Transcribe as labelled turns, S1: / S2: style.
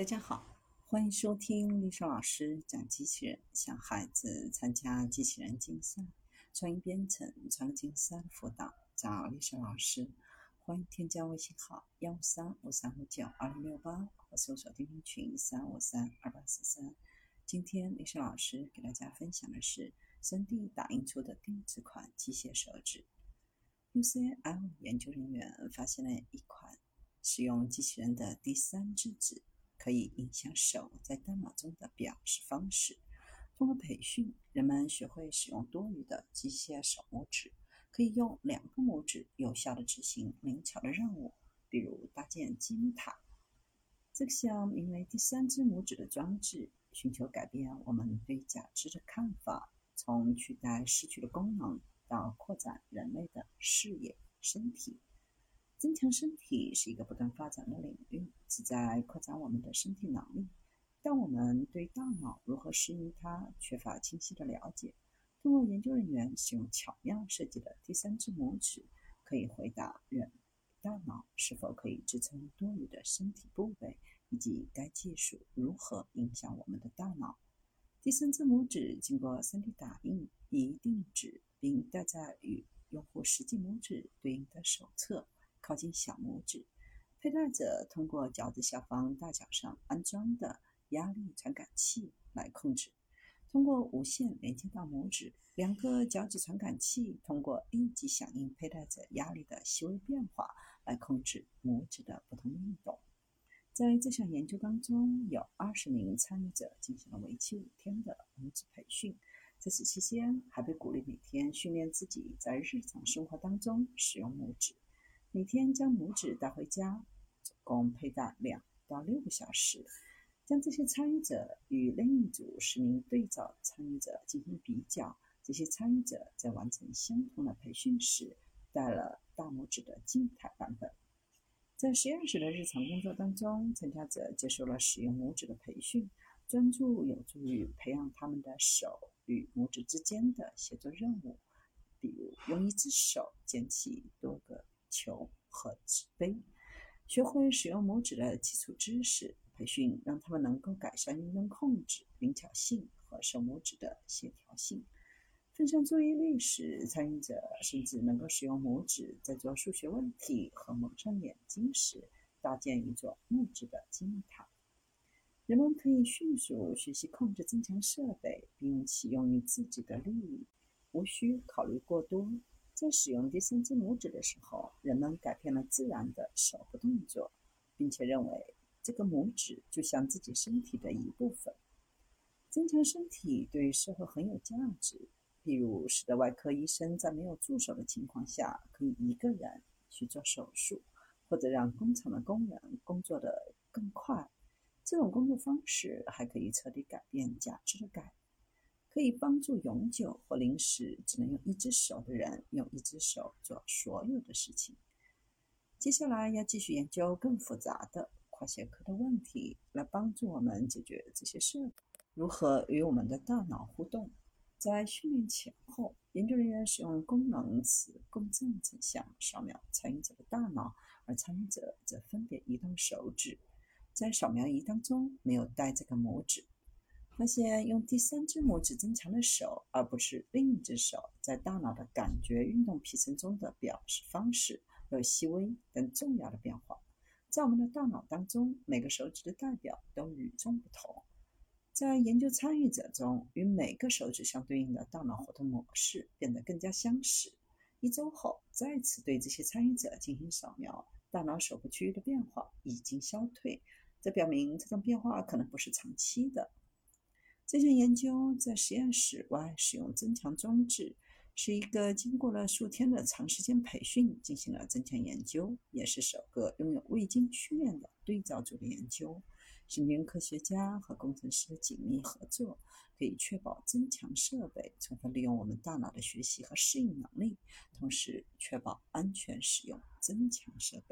S1: 大家好，欢迎收听丽莎老师讲机器人，小孩子参加机器人竞赛、创意编程、创竞赛的辅导，找丽莎老师。欢迎添加微信号幺五三五三五九二零六八，或搜索钉钉群三五三二八四三。今天丽莎老师给大家分享的是 3D 打印出的定制款机械手指。UCL 研究人员发现了一款使用机器人的第三只指。可以影响手在大脑中的表示方式。通过培训，人们学会使用多余的机械手拇指，可以用两个拇指有效地执行灵巧的任务，比如搭建金塔。这项名为“第三只拇指”的装置，寻求改变我们对假肢的看法，从取代失去的功能，到扩展人类的视野、身体。增强身体是一个不断发展的领域，旨在扩展我们的身体能力。但我们对大脑如何适应它缺乏清晰的了解。通过研究人员使用巧妙设计的第三只拇指，可以回答人大脑是否可以支撑多余的身体部位，以及该技术如何影响我们的大脑。第三只拇指经过 3D 打印，以定指，并戴在与用户实际拇指对应的手侧。靠近小拇指，佩戴者通过脚趾下方大脚上安装的压力传感器来控制。通过无线连接到拇指，两个脚趾传感器通过立即响应佩戴者压力的细微变化来控制拇指的不同运动。在这项研究当中，有二十名参与者进行了为期五天的拇指培训，在此期间还被鼓励每天训练自己在日常生活当中使用拇指。每天将拇指带回家，总共佩戴两到六个小时。将这些参与者与另一组十名对照参与者进行比较，这些参与者在完成相同的培训时，戴了大拇指的静态版本。在实验室的日常工作当中，参加者接受了使用拇指的培训，专注有助于培养他们的手与拇指之间的协作任务，比如用一只手捡起多个。球和纸杯，学会使用拇指的基础知识。培训让他们能够改善运动控制、灵巧性和手拇指的协调性。分散注意力时，参与者甚至能够使用拇指在做数学问题和蒙上眼睛时搭建一座木质的金字塔。人们可以迅速学习控制增强设备，并用其用于自己的利益，无需考虑过多。在使用第三只拇指的时候，人们改变了自然的手部动作，并且认为这个拇指就像自己身体的一部分。增强身体对于社会很有价值，譬如使得外科医生在没有助手的情况下可以一个人去做手术，或者让工厂的工人工作得更快。这种工作方式还可以彻底改变假肢的感。可以帮助永久或临时只能用一只手的人用一只手做所有的事情。接下来要继续研究更复杂的跨学科的问题，来帮助我们解决这些事如何与我们的大脑互动。在训练前后，研究人员使用功能磁共振成像扫描参与者的大脑，而参与者则分别移动手指。在扫描仪当中没有带这个拇指。发现用第三只拇指增强的手，而不是另一只手，在大脑的感觉运动皮层中的表示方式有细微但重要的变化。在我们的大脑当中，每个手指的代表都与众不同。在研究参与者中，与每个手指相对应的大脑活动模式变得更加相似。一周后，再次对这些参与者进行扫描，大脑手部区域的变化已经消退。这表明这种变化可能不是长期的。这项研究在实验室外使用增强装置，是一个经过了数天的长时间培训进行了增强研究，也是首个拥有未经训练的对照组的研究。神经科学家和工程师的紧密合作，可以确保增强设备充分利用我们大脑的学习和适应能力，同时确保安全使用增强设备。